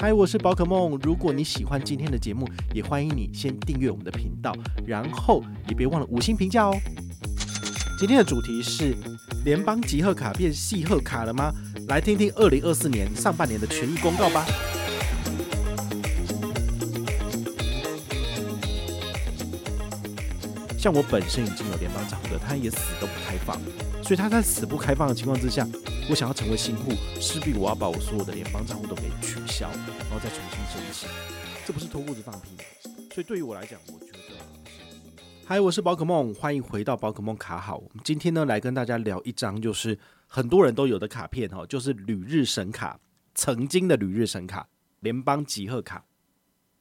嗨，我是宝可梦。如果你喜欢今天的节目，也欢迎你先订阅我们的频道，然后也别忘了五星评价哦。今天的主题是联邦集贺卡变细贺卡了吗？来听听二零二四年上半年的权益公告吧。像我本身已经有联邦账户的，他也死都不开放，所以他在死不开放的情况之下，我想要成为新户，势必我要把我所有的联邦账户都给取消，然后再重新申请，这不是脱裤子放屁吗？所以对于我来讲，我觉得，嗨，我是宝可梦，欢迎回到宝可梦卡好。我们今天呢来跟大家聊一张，就是很多人都有的卡片哈，就是旅日神卡，曾经的旅日神卡，联邦集贺卡。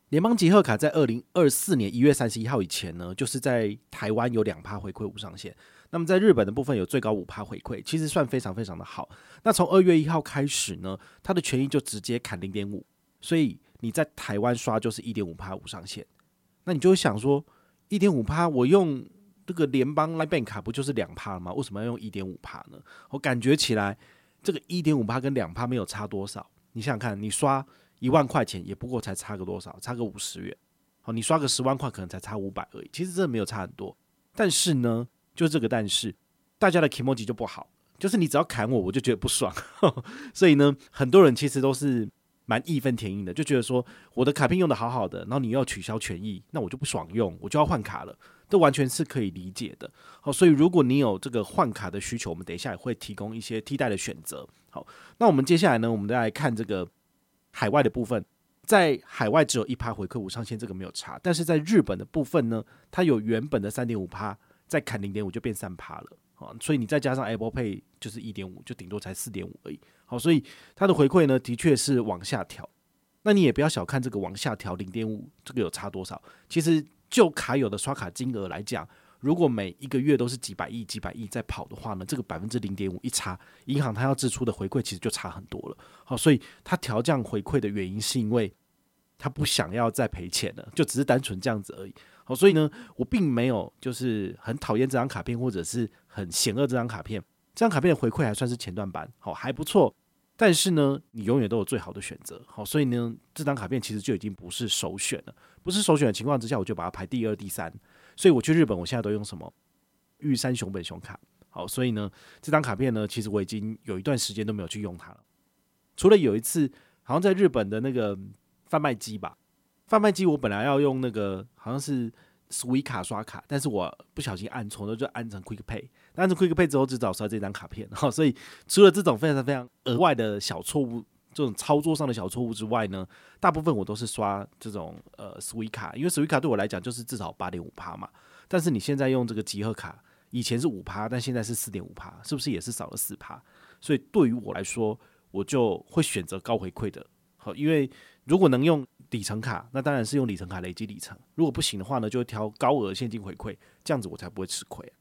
联邦集贺卡在二零二四年一月三十一号以前呢，就是在台湾有两趴回馈无上限。那么在日本的部分有最高五趴回馈，其实算非常非常的好。那从二月一号开始呢，它的权益就直接砍零点五，所以你在台湾刷就是一点五趴无上限。那你就会想说，一点五趴我用这个联邦 l i Bank 卡不就是两趴吗？为什么要用一点五趴呢？我感觉起来这个一点五趴跟两趴没有差多少。你想想看，你刷。一万块钱也不过才差个多少，差个五十元。好，你刷个十万块可能才差五百而已，其实真的没有差很多。但是呢，就这个但是，大家的 kimoji 就不好，就是你只要砍我，我就觉得不爽。所以呢，很多人其实都是蛮义愤填膺的，就觉得说我的卡片用得好好的，然后你要取消权益，那我就不爽用，我就要换卡了，这完全是可以理解的。好，所以如果你有这个换卡的需求，我们等一下也会提供一些替代的选择。好，那我们接下来呢，我们再来看这个。海外的部分，在海外只有一趴回馈无上限，这个没有差。但是在日本的部分呢，它有原本的三点五趴，再砍零点五就变三趴了啊。所以你再加上 Apple Pay 就是一点五，就顶多才四点五而已。好，所以它的回馈呢，的确是往下调。那你也不要小看这个往下调零点五，这个有差多少？其实就卡友的刷卡金额来讲。如果每一个月都是几百亿、几百亿在跑的话呢，这个百分之零点五一差，银行它要支出的回馈其实就差很多了。好，所以它调降回馈的原因是因为它不想要再赔钱了，就只是单纯这样子而已。好，所以呢，我并没有就是很讨厌这张卡片，或者是很嫌恶这张卡片。这张卡片的回馈还算是前段版，好，还不错。但是呢，你永远都有最好的选择。好，所以呢，这张卡片其实就已经不是首选了。不是首选的情况之下，我就把它排第二、第三。所以我去日本，我现在都用什么玉山熊本熊卡。好，所以呢，这张卡片呢，其实我已经有一段时间都没有去用它了。除了有一次，好像在日本的那个贩卖机吧，贩卖机我本来要用那个好像是 Suica 刷卡，但是我不小心按错了，就按成 Quick Pay。按成 Quick Pay 之后，只找出来这张卡片。好，所以除了这种非常非常额外的小错误，这种操作上的小错误之外呢，大部分我都是刷这种呃 Suica，因为 Suica 对我来讲就是至少八点五趴嘛。但是你现在用这个集合卡，以前是五趴，但现在是四点五趴，是不是也是少了四趴？所以对于我来说，我就会选择高回馈的。好，因为如果能用里程卡，那当然是用里程卡累积里程。如果不行的话呢，就挑高额现金回馈，这样子我才不会吃亏。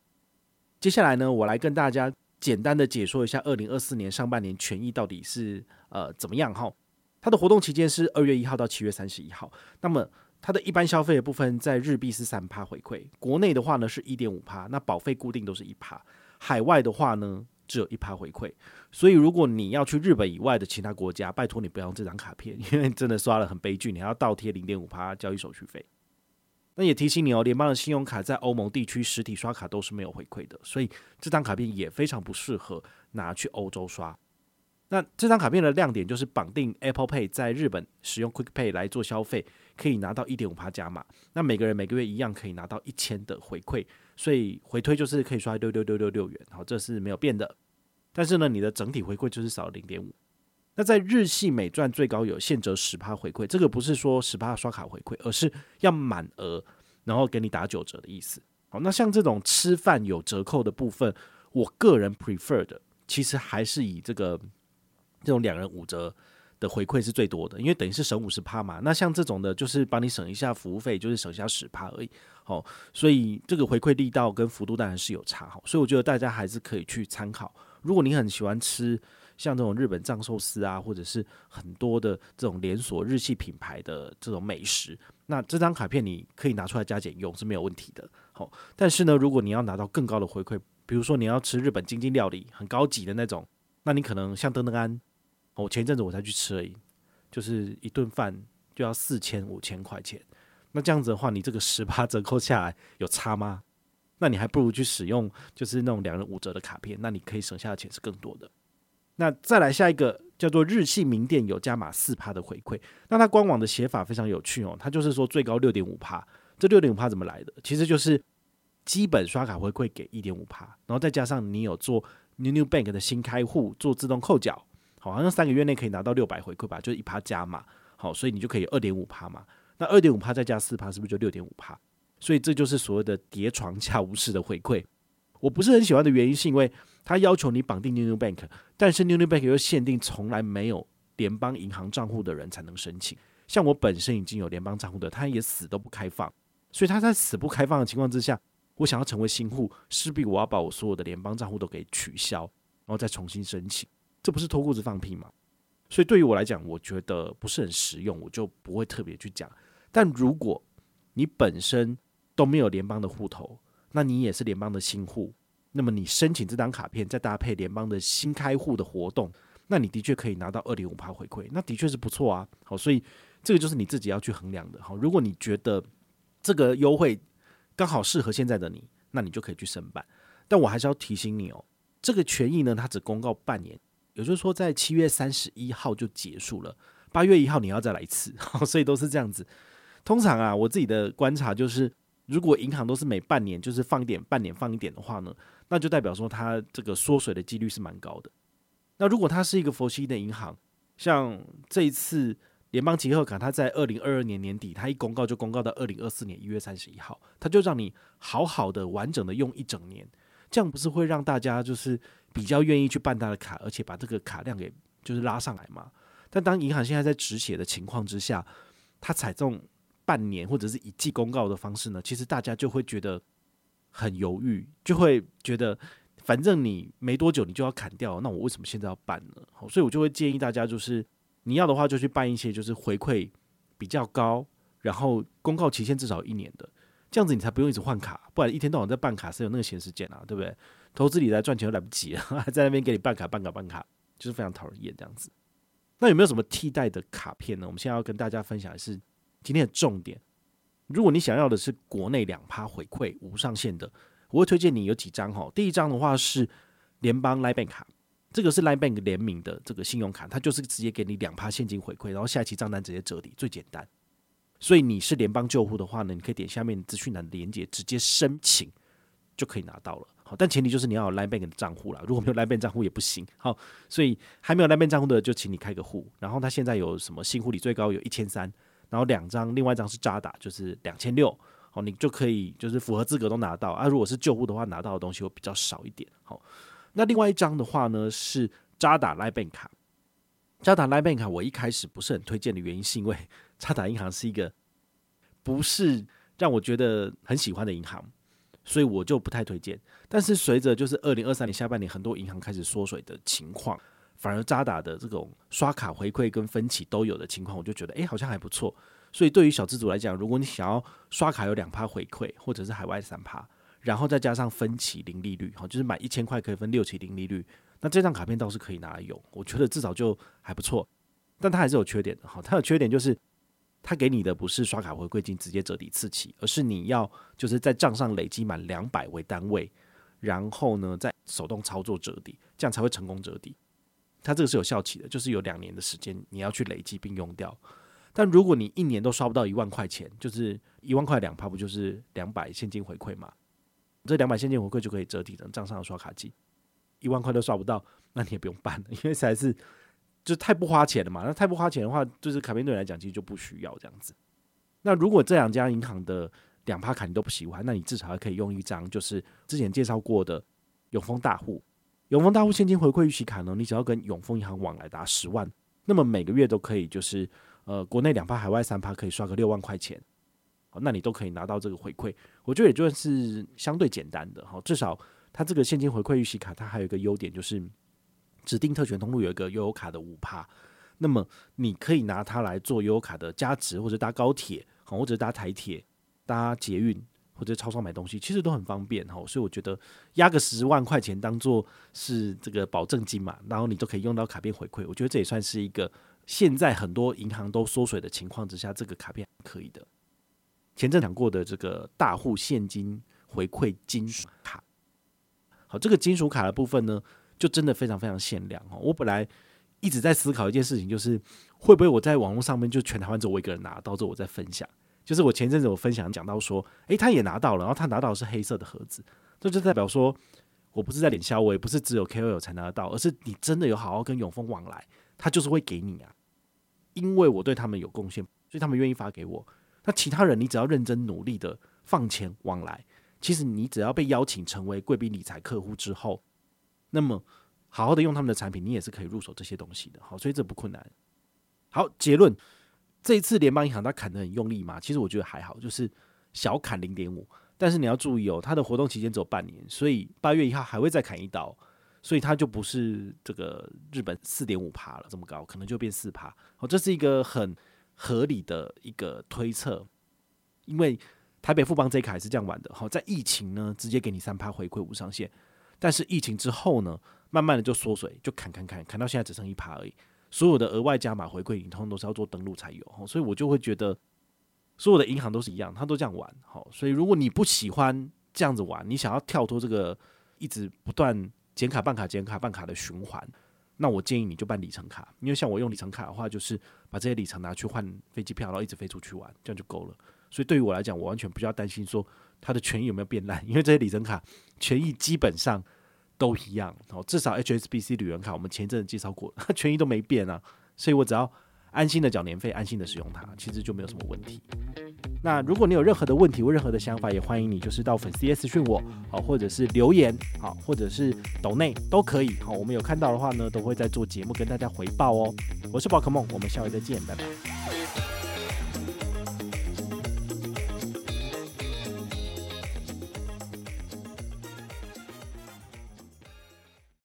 接下来呢，我来跟大家。简单的解说一下，二零二四年上半年权益到底是呃怎么样哈？它的活动期间是二月一号到七月三十一号。那么它的一般消费的部分，在日币是三趴回馈，国内的话呢是一点五趴，那保费固定都是一趴，海外的话呢只有一趴回馈。所以如果你要去日本以外的其他国家，拜托你不要用这张卡片，因为真的刷了很悲剧，你还要倒贴零点五趴交易手续费。那也提醒你哦，联邦的信用卡在欧盟地区实体刷卡都是没有回馈的，所以这张卡片也非常不适合拿去欧洲刷。那这张卡片的亮点就是绑定 Apple Pay，在日本使用 Quick Pay 来做消费，可以拿到一点五趴加码。那每个人每个月一样可以拿到一千的回馈，所以回推就是可以刷六六六六六元，好，这是没有变的。但是呢，你的整体回馈就是少零点五。那在日系美钻最高有现折十趴回馈，这个不是说十趴刷卡回馈，而是要满额然后给你打九折的意思。好，那像这种吃饭有折扣的部分，我个人 prefer 的其实还是以这个这种两人五折的回馈是最多的，因为等于是省五十趴嘛。那像这种的，就是帮你省一下服务费，就是省下十趴而已。好，所以这个回馈力道跟幅度当然是有差。好，所以我觉得大家还是可以去参考。如果你很喜欢吃像这种日本藏寿司啊，或者是很多的这种连锁日系品牌的这种美食，那这张卡片你可以拿出来加减用是没有问题的。好，但是呢，如果你要拿到更高的回馈，比如说你要吃日本精精料理，很高级的那种，那你可能像登登安。我前一阵子我才去吃而已，就是一顿饭就要四千五千块钱，那这样子的话，你这个十八折扣下来有差吗？那你还不如去使用就是那种两人五折的卡片，那你可以省下的钱是更多的。那再来下一个叫做日系名店有加码四趴的回馈，那它官网的写法非常有趣哦，它就是说最高六点五趴，这六点五趴怎么来的？其实就是基本刷卡回馈给一点五趴，然后再加上你有做 New New Bank 的新开户做自动扣缴。好像三个月内可以拿到六百回馈吧，就是一趴加码，好，所以你就可以二点五趴嘛。那二点五趴再加四趴，是不是就六点五趴？所以这就是所谓的叠床架无式的回馈。我不是很喜欢的原因，是因为他要求你绑定 New New Bank，但是 New New Bank 又限定从来没有联邦银行账户的人才能申请。像我本身已经有联邦账户的，他也死都不开放。所以他在死不开放的情况之下，我想要成为新户，势必我要把我所有的联邦账户都给取消，然后再重新申请。这不是脱裤子放屁吗？所以对于我来讲，我觉得不是很实用，我就不会特别去讲。但如果你本身都没有联邦的户头，那你也是联邦的新户，那么你申请这张卡片，再搭配联邦的新开户的活动，那你的确可以拿到二点五趴回馈，那的确是不错啊。好，所以这个就是你自己要去衡量的。好，如果你觉得这个优惠刚好适合现在的你，那你就可以去申办。但我还是要提醒你哦，这个权益呢，它只公告半年。也就是说，在七月三十一号就结束了，八月一号你要再来一次，所以都是这样子。通常啊，我自己的观察就是，如果银行都是每半年就是放点，半年放一点的话呢，那就代表说它这个缩水的几率是蛮高的。那如果它是一个佛系的银行，像这一次联邦集贺卡，它在二零二二年年底，它一公告就公告到二零二四年一月三十一号，它就让你好好的完整的用一整年，这样不是会让大家就是。比较愿意去办它的卡，而且把这个卡量给就是拉上来嘛。但当银行现在在止血的情况之下，它采用半年或者是一季公告的方式呢，其实大家就会觉得很犹豫，就会觉得反正你没多久你就要砍掉，那我为什么现在要办呢？所以我就会建议大家，就是你要的话就去办一些就是回馈比较高，然后公告期限至少一年的，这样子你才不用一直换卡，不然一天到晚在办卡是有那个闲时间啊，对不对？投资理财赚钱都来不及，还 在那边给你办卡、办卡、办卡，就是非常讨人厌这样子。那有没有什么替代的卡片呢？我们现在要跟大家分享的是今天的重点。如果你想要的是国内两趴回馈无上限的，我会推荐你有几张哈。第一张的话是联邦 Line Bank 卡，这个是 Line Bank 联名的这个信用卡，它就是直接给你两趴现金回馈，然后下一期账单直接折抵，最简单。所以你是联邦旧户的话呢，你可以点下面资讯栏的连接，直接申请就可以拿到了。好，但前提就是你要有 Line Bank 的账户啦。如果没有 Line Bank 账户也不行。好，所以还没有 Line Bank 账户的，就请你开个户。然后他现在有什么新户里最高有一千三，然后两张，另外一张是渣打，就是两千六。好，你就可以就是符合资格都拿到啊。如果是旧户的话，拿到的东西会比较少一点。好，那另外一张的话呢是渣打 Line Bank 卡。渣打 Line Bank 卡我一开始不是很推荐的原因，是因为 渣打银行是一个不是让我觉得很喜欢的银行。所以我就不太推荐，但是随着就是二零二三年下半年很多银行开始缩水的情况，反而渣打的这种刷卡回馈跟分期都有的情况，我就觉得诶、好像还不错。所以对于小资族来讲，如果你想要刷卡有两趴回馈，或者是海外三趴，然后再加上分期零利率，哈，就是买一千块可以分六期零利率，那这张卡片倒是可以拿来用，我觉得至少就还不错。但它还是有缺点的，哈，它的缺点就是。它给你的不是刷卡回馈金直接折抵次期，而是你要就是在账上累积满两百为单位，然后呢再手动操作折抵，这样才会成功折抵。它这个是有效期的，就是有两年的时间你要去累积并用掉。但如果你一年都刷不到一万块钱，就是一万块两趴，不就是两百现金回馈吗？这两百现金回馈就可以折抵成账上的刷卡机，一万块都刷不到，那你也不用办了，因为才是。就太不花钱了嘛，那太不花钱的话，就是卡片对你来讲其实就不需要这样子。那如果这两家银行的两趴卡你都不喜欢，那你至少还可以用一张，就是之前介绍过的永丰大户。永丰大户现金回馈预期卡呢，你只要跟永丰银行往来达十万，那么每个月都可以就是呃国内两趴，海外三趴，可以刷个六万块钱，好，那你都可以拿到这个回馈。我觉得也就是相对简单的哈，至少它这个现金回馈预期卡，它还有一个优点就是指定特权通路有一个悠游卡的五趴，那么你可以拿它来做悠游卡的加值，或者搭高铁，好，或者搭台铁、搭捷运。或者超商买东西其实都很方便哈，所以我觉得压个十万块钱当做是这个保证金嘛，然后你都可以用到卡片回馈，我觉得这也算是一个现在很多银行都缩水的情况之下，这个卡片可以的。前阵讲过的这个大户现金回馈金属卡，好，这个金属卡的部分呢，就真的非常非常限量哦。我本来一直在思考一件事情，就是会不会我在网络上面就全台湾只有我一个人拿到，之后我再分享。就是我前阵子我分享讲到说，诶、他也拿到了，然后他拿到的是黑色的盒子，这就代表说我不是在脸销，我也不是只有 KOL 才拿得到，而是你真的有好好跟永丰往来，他就是会给你啊，因为我对他们有贡献，所以他们愿意发给我。那其他人，你只要认真努力的放钱往来，其实你只要被邀请成为贵宾理财客户之后，那么好好的用他们的产品，你也是可以入手这些东西的。好，所以这不困难。好，结论。这一次联邦银行它砍得很用力嘛？其实我觉得还好，就是小砍零点五。但是你要注意哦，它的活动期间只有半年，所以八月一号还会再砍一刀，所以它就不是这个日本四点五趴了这么高，可能就变四趴。哦，这是一个很合理的一个推测，因为台北富邦这一卡是这样玩的。好，在疫情呢，直接给你三趴回馈无上限，但是疫情之后呢，慢慢的就缩水，就砍砍砍砍到现在只剩一趴而已。所有的额外加码回馈，你通通都是要做登录才有，所以我就会觉得所有的银行都是一样，他都这样玩，好，所以如果你不喜欢这样子玩，你想要跳脱这个一直不断减卡办卡减卡办卡的循环，那我建议你就办里程卡，因为像我用里程卡的话，就是把这些里程拿去换飞机票，然后一直飞出去玩，这样就够了。所以对于我来讲，我完全不需要担心说它的权益有没有变烂，因为这些里程卡权益基本上。都一样哦，至少 HSBC 旅人卡我们前阵子介绍过，权益都没变啊，所以我只要安心的缴年费，安心的使用它，其实就没有什么问题。那如果你有任何的问题或任何的想法，也欢迎你就是到粉丝页私讯我，好，或者是留言，好，或者是抖内都可以，好，我们有看到的话呢，都会在做节目跟大家回报哦。我是宝可梦，我们下回再见，拜拜。